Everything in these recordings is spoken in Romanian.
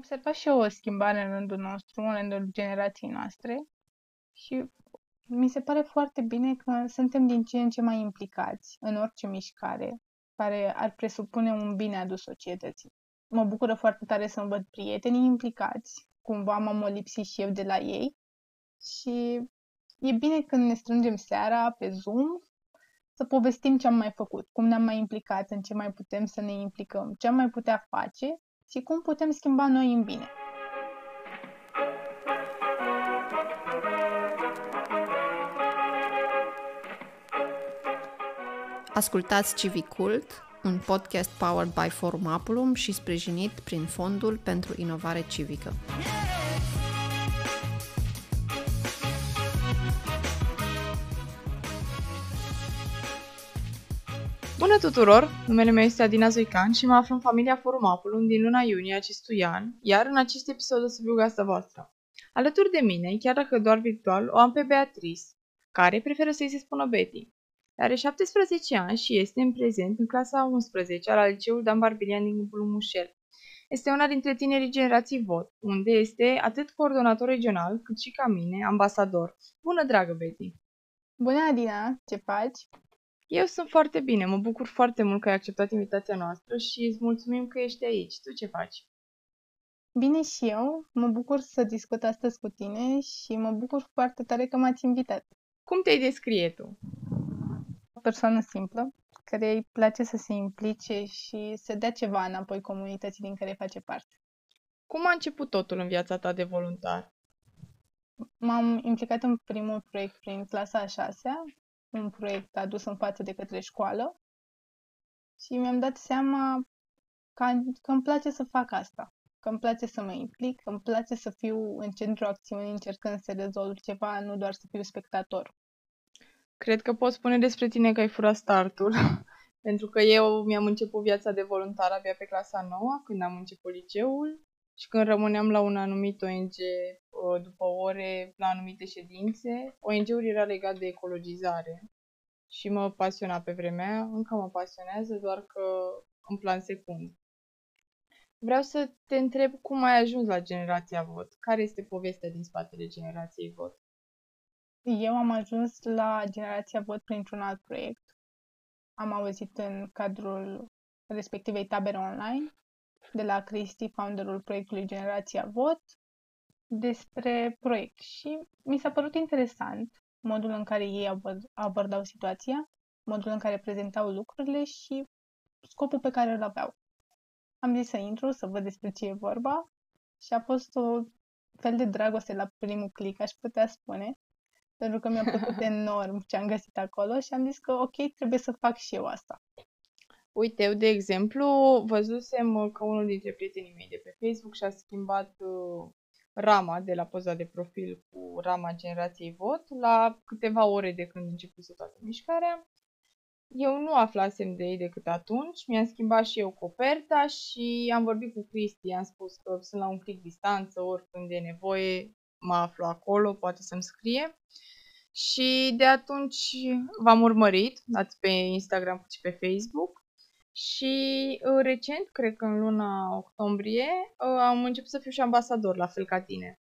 observat și eu o schimbare în rândul nostru, în rândul generației noastre și mi se pare foarte bine că suntem din ce în ce mai implicați în orice mișcare care ar presupune un bine adus societății. Mă bucură foarte tare să-mi văd prietenii implicați, cumva m-am lipsit și eu de la ei și e bine când ne strângem seara pe Zoom să povestim ce am mai făcut, cum ne-am mai implicat, în ce mai putem să ne implicăm, ce am mai putea face și cum putem schimba noi în bine. Ascultați Civicult, un podcast powered by Forum Apulum și sprijinit prin Fondul pentru Inovare Civică. Bună tuturor! Numele meu este Adina Zoican și mă aflu în familia Forum Apulum din luna iunie acestui an, iar în acest episod o să fiu gasta voastră. Alături de mine, chiar dacă doar virtual, o am pe Beatrice, care preferă să-i se spună Betty. Are 17 ani și este în prezent în clasa 11 la liceul Dan Barbilian din Câmpul Mușel. Este una dintre tinerii generații VOT, unde este atât coordonator regional, cât și ca mine, ambasador. Bună, dragă Betty! Bună, Adina! Ce faci? Eu sunt foarte bine, mă bucur foarte mult că ai acceptat invitația noastră și îți mulțumim că ești aici. Tu ce faci? Bine și eu, mă bucur să discut astăzi cu tine și mă bucur foarte tare că m-ați invitat. Cum te-ai descrie tu? O persoană simplă, care îi place să se implice și să dea ceva înapoi comunității din care face parte. Cum a început totul în viața ta de voluntar? M-am implicat în primul proiect prin clasa a șasea, un proiect adus în față de către școală și mi-am dat seama că, că îmi place să fac asta, că îmi place să mă implic, că îmi place să fiu în centru acțiunii încercând să rezolv ceva, nu doar să fiu spectator. Cred că pot spune despre tine că ai furat startul, pentru că eu mi-am început viața de voluntar abia pe clasa 9, când am început liceul și când rămâneam la un anumit ONG uh, după ore, la anumite ședințe, ONG-ul era legat de ecologizare și mă pasiona pe vremea, încă mă pasionează, doar că în plan secund. Vreau să te întreb cum ai ajuns la generația VOT. Care este povestea din spatele generației VOT? Eu am ajuns la generația VOT printr-un alt proiect. Am auzit în cadrul respectivei tabere online de la Cristi, founderul proiectului Generația Vot, despre proiect și mi s-a părut interesant modul în care ei abordau situația, modul în care prezentau lucrurile și scopul pe care îl aveau. Am zis să intru, să văd despre ce e vorba și a fost o fel de dragoste la primul click, aș putea spune, pentru că mi-a plăcut enorm ce am găsit acolo și am zis că ok, trebuie să fac și eu asta. Uite, eu, de exemplu, văzusem uh, că unul dintre prietenii mei de pe Facebook și-a schimbat uh, rama de la poza de profil cu rama generației vot la câteva ore de când începuse toată mișcarea. Eu nu aflasem de ei decât atunci, mi-am schimbat și eu coperta și am vorbit cu Cristi, am spus că sunt la un click distanță, oricând e nevoie, mă aflu acolo, poate să-mi scrie. Și de atunci v-am urmărit, dați pe Instagram și pe Facebook și uh, recent, cred că în luna octombrie, uh, am început să fiu și ambasador, la fel ca tine.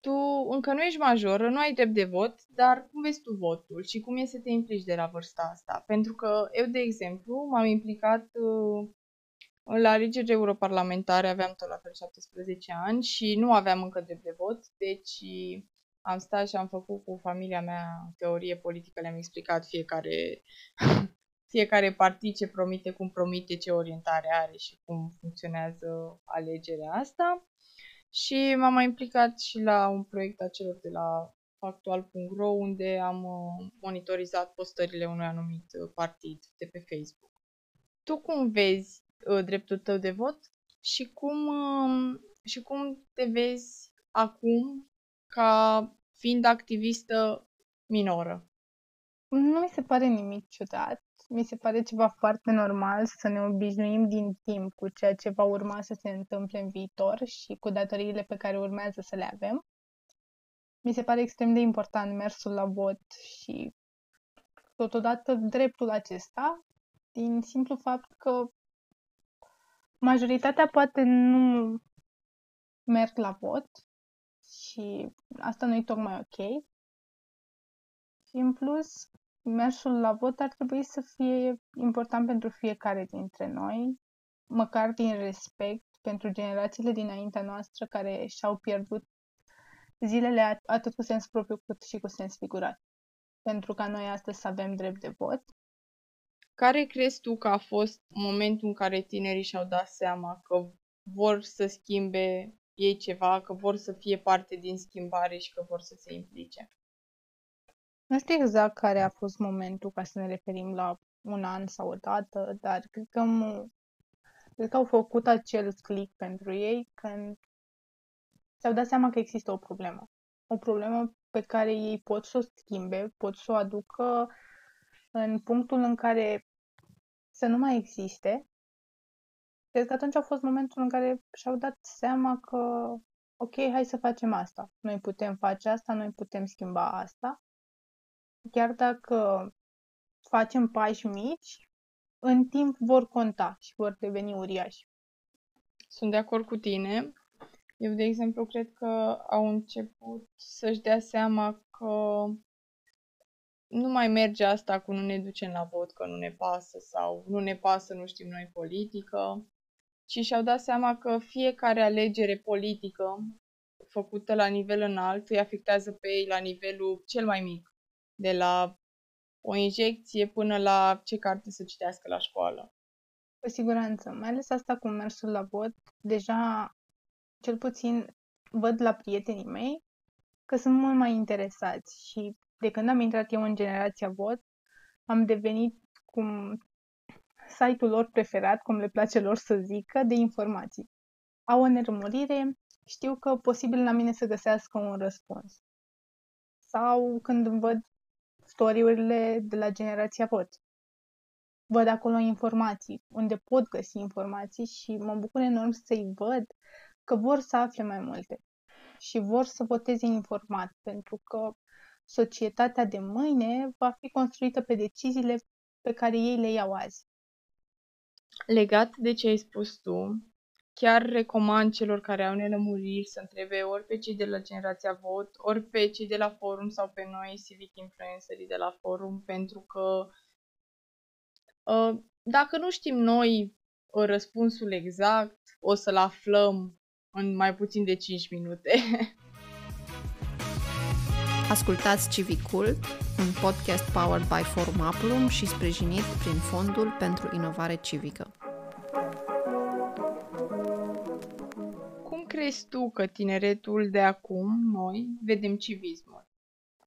Tu încă nu ești major, nu ai drept de vot, dar cum vezi tu votul și cum e să te implici de la vârsta asta? Pentru că eu, de exemplu, m-am implicat uh, la alegeri europarlamentare, aveam tot la fel 17 ani și nu aveam încă drept de vot, deci am stat și am făcut cu familia mea teorie politică, le-am explicat fiecare fiecare partid ce promite, cum promite, ce orientare are și cum funcționează alegerea asta. Și m-am mai implicat și la un proiect a celor de la factual.ro unde am uh, monitorizat postările unui anumit uh, partid de pe Facebook. Tu cum vezi uh, dreptul tău de vot și cum, um, și cum te vezi acum ca fiind activistă minoră? Nu mi se pare nimic ciudat mi se pare ceva foarte normal să ne obișnuim din timp cu ceea ce va urma să se întâmple în viitor și cu datoriile pe care urmează să le avem. Mi se pare extrem de important mersul la vot și totodată dreptul acesta din simplu fapt că majoritatea poate nu merg la vot și asta nu e tocmai ok. Și în plus, mersul la vot ar trebui să fie important pentru fiecare dintre noi, măcar din respect pentru generațiile dinaintea noastră care și-au pierdut zilele atât cu sens propriu cât și cu sens figurat. Pentru ca noi astăzi să avem drept de vot. Care crezi tu că a fost momentul în care tinerii și-au dat seama că vor să schimbe ei ceva, că vor să fie parte din schimbare și că vor să se implice? Nu știu exact care a fost momentul ca să ne referim la un an sau o dată, dar cred că, cred că au făcut acel click pentru ei când și-au dat seama că există o problemă. O problemă pe care ei pot să o schimbe, pot să o aducă în punctul în care să nu mai existe. Cred că atunci a fost momentul în care și-au dat seama că, ok, hai să facem asta. Noi putem face asta, noi putem schimba asta. Chiar dacă facem pași mici, în timp vor conta și vor deveni uriași. Sunt de acord cu tine. Eu, de exemplu, cred că au început să-și dea seama că nu mai merge asta cu nu ne ducem la vot, că nu ne pasă sau nu ne pasă, nu știm noi politică, ci și-au dat seama că fiecare alegere politică făcută la nivel înalt îi afectează pe ei la nivelul cel mai mic, de la o injecție până la ce carte să citească la școală. Cu siguranță, mai ales asta cu mersul la vot, deja cel puțin văd la prietenii mei că sunt mult mai interesați și de când am intrat eu în generația vot, am devenit cum site-ul lor preferat, cum le place lor să zică, de informații. Au o nerămurire, știu că posibil la mine să găsească un răspuns. Sau când îmi văd story-urile de la generația vot. Văd acolo informații, unde pot găsi informații și mă bucur enorm să-i văd că vor să afle mai multe și vor să voteze informat, pentru că societatea de mâine va fi construită pe deciziile pe care ei le iau azi. Legat de ce ai spus tu, chiar recomand celor care au nelămuriri să întrebe ori pe cei de la Generația Vot, ori pe cei de la forum sau pe noi, civic influencerii de la forum, pentru că uh, dacă nu știm noi uh, răspunsul exact, o să-l aflăm în mai puțin de 5 minute. Ascultați Civicult, un podcast powered by Forum Aplum și sprijinit prin Fondul pentru Inovare Civică. Crezi tu că tineretul de acum, noi, vedem civismul?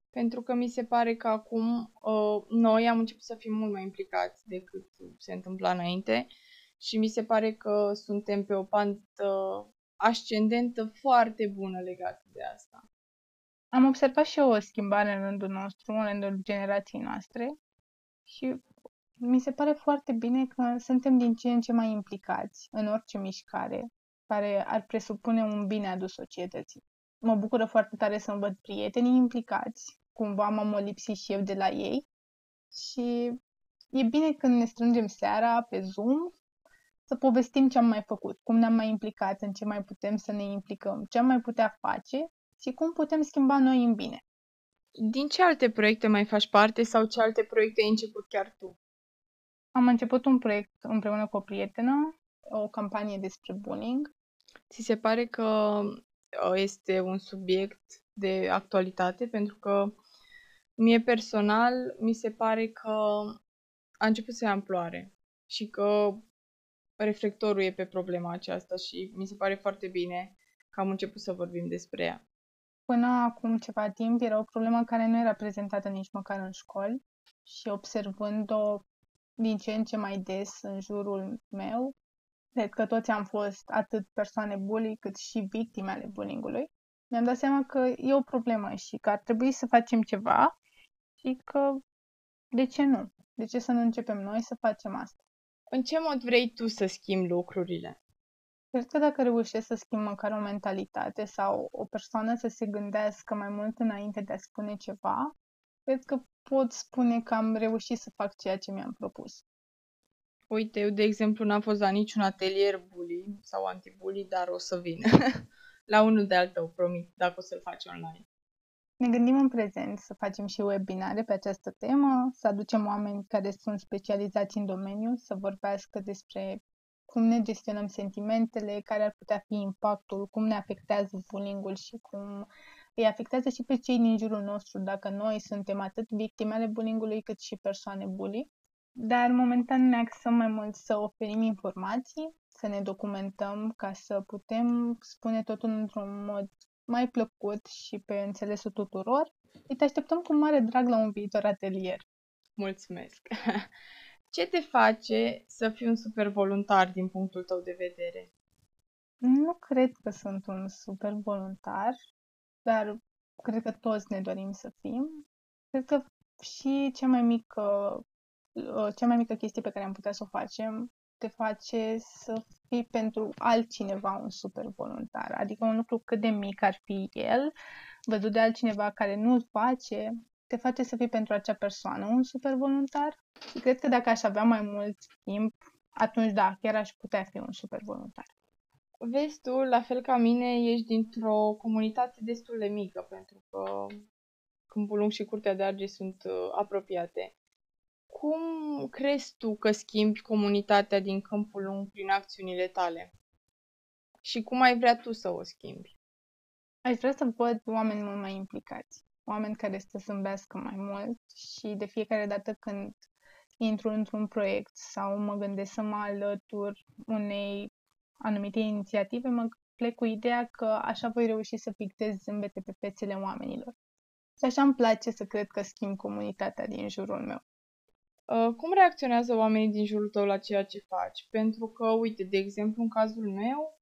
Pentru că mi se pare că acum uh, noi am început să fim mult mai implicați decât se întâmpla înainte și mi se pare că suntem pe o pantă ascendentă foarte bună legată de asta. Am observat și eu o schimbare în rândul nostru, în rândul generației noastre și mi se pare foarte bine că suntem din ce în ce mai implicați în orice mișcare care ar presupune un bine adus societății. Mă bucură foarte tare să-mi văd prietenii implicați, cumva m-am lipsit și eu de la ei și e bine când ne strângem seara pe Zoom să povestim ce am mai făcut, cum ne-am mai implicat, în ce mai putem să ne implicăm, ce am mai putea face și cum putem schimba noi în bine. Din ce alte proiecte mai faci parte sau ce alte proiecte ai început chiar tu? Am început un proiect împreună cu o prietenă, o campanie despre bullying. Ți se pare că uh, este un subiect de actualitate? Pentru că mie personal mi se pare că a început să ia amploare și că reflectorul e pe problema aceasta și mi se pare foarte bine că am început să vorbim despre ea. Până acum ceva timp era o problemă care nu era prezentată nici măcar în școli și observând-o din ce în ce mai des în jurul meu, cred că toți am fost atât persoane bully cât și victime ale bullying-ului, mi-am dat seama că e o problemă și că ar trebui să facem ceva și că de ce nu? De ce să nu începem noi să facem asta? În ce mod vrei tu să schimbi lucrurile? Cred că dacă reușești să schimbi măcar o mentalitate sau o persoană să se gândească mai mult înainte de a spune ceva, cred că pot spune că am reușit să fac ceea ce mi-am propus. Uite, eu, de exemplu, n-am fost la niciun atelier bully sau anti-bully, dar o să vin. la unul de al tău, promit, dacă o să-l faci online. Ne gândim în prezent să facem și webinare pe această temă, să aducem oameni care sunt specializați în domeniu, să vorbească despre cum ne gestionăm sentimentele, care ar putea fi impactul, cum ne afectează bullying și cum îi afectează și pe cei din jurul nostru, dacă noi suntem atât victime ale bullying cât și persoane bully. Dar momentan ne axăm mai mult să oferim informații, să ne documentăm ca să putem spune totul într-un mod mai plăcut și pe înțelesul tuturor. Și te așteptăm cu mare drag la un viitor atelier. Mulțumesc! Ce te face să fii un super voluntar din punctul tău de vedere? Nu cred că sunt un super voluntar, dar cred că toți ne dorim să fim. Cred că și cea mai mică, uh, cea mai mică chestie pe care am putea să o facem te face să fii pentru altcineva un super voluntar. Adică un lucru cât de mic ar fi el, văzut de altcineva care nu îl face, te face să fii pentru acea persoană un super voluntar. Și cred că dacă aș avea mai mult timp, atunci da, chiar aș putea fi un super voluntar. Vezi tu, la fel ca mine, ești dintr-o comunitate destul de mică, pentru că Câmpul Lung și Curtea de Arge sunt uh, apropiate. Cum crezi tu că schimbi comunitatea din Câmpul Lung prin acțiunile tale? Și cum ai vrea tu să o schimbi? Aș vrea să văd oameni mult mai implicați, oameni care să zâmbească mai mult și de fiecare dată când intru într-un proiect sau mă gândesc să mă alătur unei anumite inițiative, mă plec cu ideea că așa voi reuși să pictez zâmbete pe fețele oamenilor. Și așa îmi place să cred că schimb comunitatea din jurul meu. Uh, cum reacționează oamenii din jurul tău la ceea ce faci? Pentru că, uite, de exemplu, în cazul meu,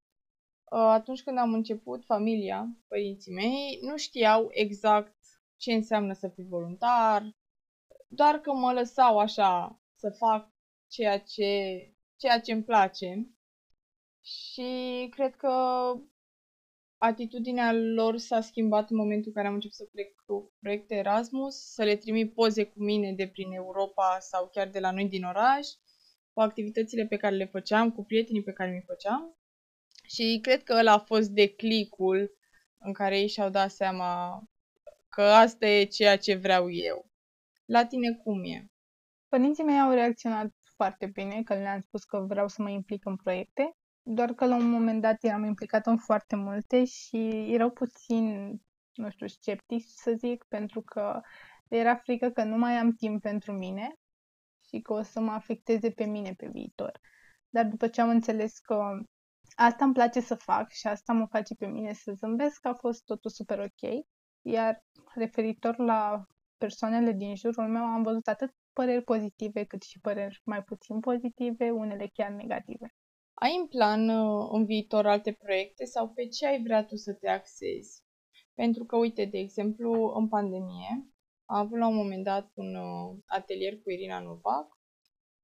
uh, atunci când am început, familia, părinții mei, nu știau exact ce înseamnă să fii voluntar, doar că mă lăsau așa să fac ceea ce, ceea ce îmi place. Și cred că atitudinea lor s-a schimbat în momentul în care am început să plec cu proiecte Erasmus, să le trimit poze cu mine de prin Europa sau chiar de la noi din oraș, cu activitățile pe care le făceam, cu prietenii pe care mi făceam. Și cred că ăla a fost declicul în care ei și-au dat seama că asta e ceea ce vreau eu. La tine cum e? Părinții mei au reacționat foarte bine, că le-am spus că vreau să mă implic în proiecte doar că la un moment dat eram implicată în foarte multe și erau puțin, nu știu, sceptici să zic, pentru că era frică că nu mai am timp pentru mine și că o să mă afecteze pe mine pe viitor. Dar după ce am înțeles că asta îmi place să fac și asta mă face pe mine să zâmbesc, a fost totul super ok. Iar referitor la persoanele din jurul meu, am văzut atât păreri pozitive cât și păreri mai puțin pozitive, unele chiar negative. Ai în plan uh, în viitor alte proiecte sau pe ce ai vrea tu să te axezi? Pentru că, uite, de exemplu, în pandemie, am avut la un moment dat un uh, atelier cu Irina Novac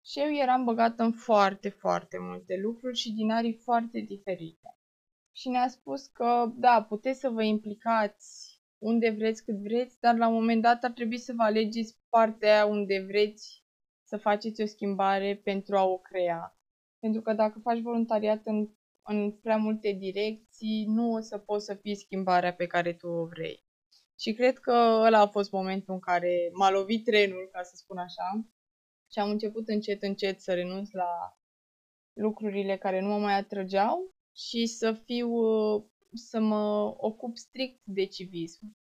și eu eram băgată în foarte, foarte multe lucruri și din arii foarte diferite. Și ne-a spus că, da, puteți să vă implicați unde vreți, cât vreți, dar la un moment dat ar trebui să vă alegeți partea unde vreți să faceți o schimbare pentru a o crea. Pentru că dacă faci voluntariat în, în prea multe direcții, nu o să poți să fii schimbarea pe care tu o vrei. Și cred că ăla a fost momentul în care m-a lovit trenul, ca să spun așa, și am început încet, încet să renunț la lucrurile care nu mă mai atrăgeau și să fiu, să mă ocup strict de civism.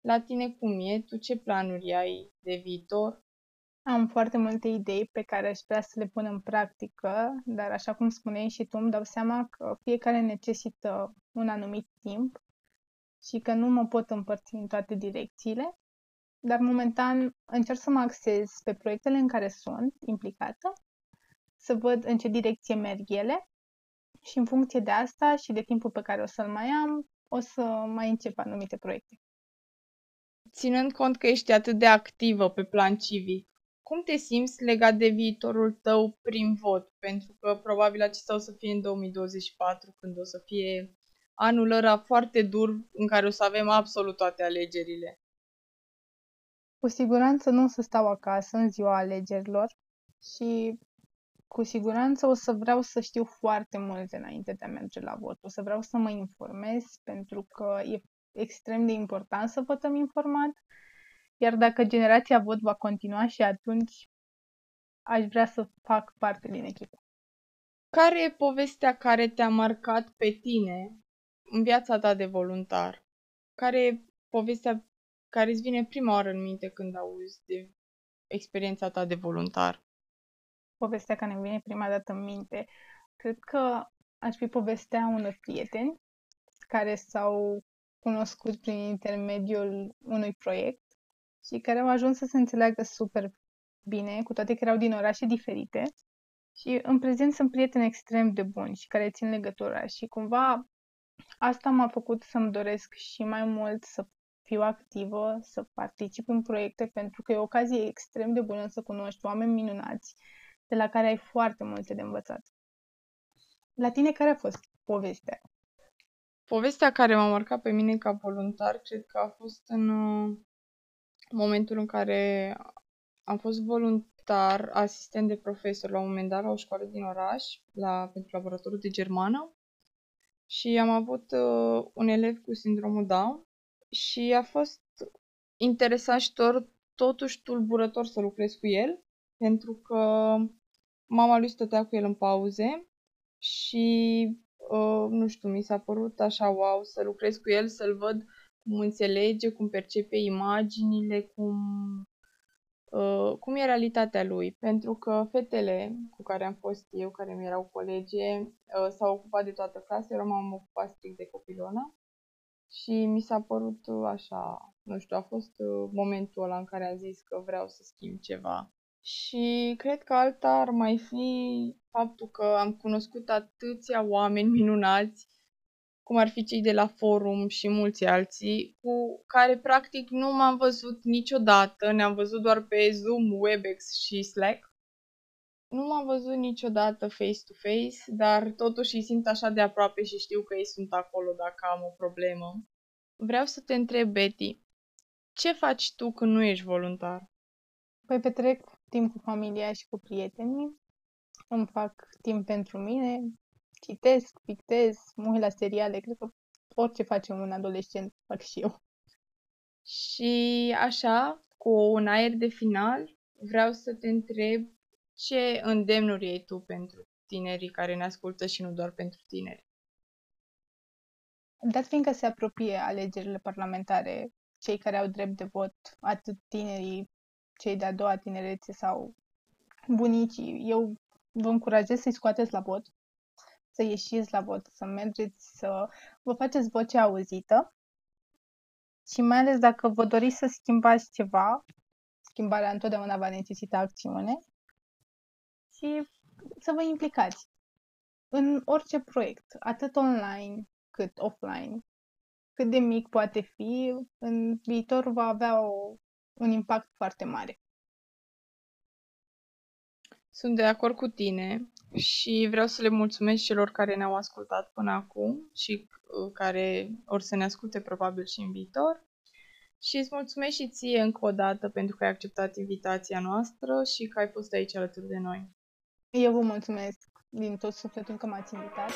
La tine cum e? Tu ce planuri ai de viitor? Am foarte multe idei pe care aș vrea să le pun în practică, dar așa cum spuneai și tu, îmi dau seama că fiecare necesită un anumit timp și că nu mă pot împărți în toate direcțiile, dar momentan încerc să mă axez pe proiectele în care sunt implicată, să văd în ce direcție merg ele și în funcție de asta și de timpul pe care o să-l mai am, o să mai încep anumite proiecte. Ținând cont că ești atât de activă pe plan civic, cum te simți legat de viitorul tău prin vot? Pentru că probabil acesta o să fie în 2024, când o să fie anul ăla foarte dur în care o să avem absolut toate alegerile. Cu siguranță nu o să stau acasă în ziua alegerilor și cu siguranță o să vreau să știu foarte multe înainte de a merge la vot. O să vreau să mă informez pentru că e extrem de important să votăm informat. Iar dacă generația vot va continua și atunci aș vrea să fac parte din echipă. Care e povestea care te-a marcat pe tine în viața ta de voluntar? Care e povestea care îți vine prima oară în minte când auzi de experiența ta de voluntar? Povestea care îmi vine prima dată în minte, cred că aș fi povestea unor prieteni care s-au cunoscut prin intermediul unui proiect și care au ajuns să se înțeleagă super bine, cu toate că erau din orașe diferite și în prezent sunt prieteni extrem de buni și care țin legătura și cumva asta m-a făcut să-mi doresc și mai mult să fiu activă, să particip în proiecte, pentru că e o ocazie extrem de bună să cunoști oameni minunați de la care ai foarte multe de învățat. La tine care a fost povestea? Povestea care m-a marcat pe mine ca voluntar, cred că a fost în uh, momentul în care am fost voluntar, asistent de profesor la un moment dat la o școală din oraș, la, pentru laboratorul de germană. Și am avut uh, un elev cu sindromul Down și a fost interesant și tot, totuși tulburător să lucrez cu el, pentru că mama lui stătea cu el în pauze și, uh, nu știu, mi s-a părut așa wow să lucrez cu el, să-l văd cum înțelege, cum percepe imaginile, cum Uh, cum e realitatea lui, pentru că fetele cu care am fost eu, care mi erau colege, uh, s-au ocupat de toată clasa, eu m-am ocupat strict de copilona și mi s-a părut uh, așa, nu știu, a fost momentul ăla în care am zis că vreau să schimb ceva. Și cred că alta ar mai fi faptul că am cunoscut atâția oameni minunați cum ar fi cei de la forum și mulți alții, cu care practic nu m-am văzut niciodată, ne-am văzut doar pe Zoom, Webex și Slack. Nu m-am văzut niciodată face-to-face, dar totuși îi simt așa de aproape și știu că ei sunt acolo dacă am o problemă. Vreau să te întreb, Betty, ce faci tu când nu ești voluntar? Păi petrec timp cu familia și cu prietenii, îmi fac timp pentru mine, citesc, pictez, mă uit la seriale, cred că orice face un adolescent fac și eu. Și așa, cu un aer de final, vreau să te întreb ce îndemnuri ai tu pentru tinerii care ne ascultă și nu doar pentru tineri? Dat fiindcă se apropie alegerile parlamentare, cei care au drept de vot, atât tinerii, cei de-a doua tinerețe sau bunicii, eu vă încurajez să-i scoateți la vot, să ieșiți la vot, să mergeți, să vă faceți vocea auzită și mai ales dacă vă doriți să schimbați ceva, schimbarea întotdeauna va necesita acțiune și să vă implicați în orice proiect, atât online cât offline. Cât de mic poate fi, în viitor va avea o, un impact foarte mare. Sunt de acord cu tine și vreau să le mulțumesc celor care ne-au ascultat până acum și uh, care or să ne asculte probabil și în viitor. Și îți mulțumesc și ție încă o dată pentru că ai acceptat invitația noastră și că ai fost aici alături de noi. Eu vă mulțumesc din tot sufletul că m-ați invitat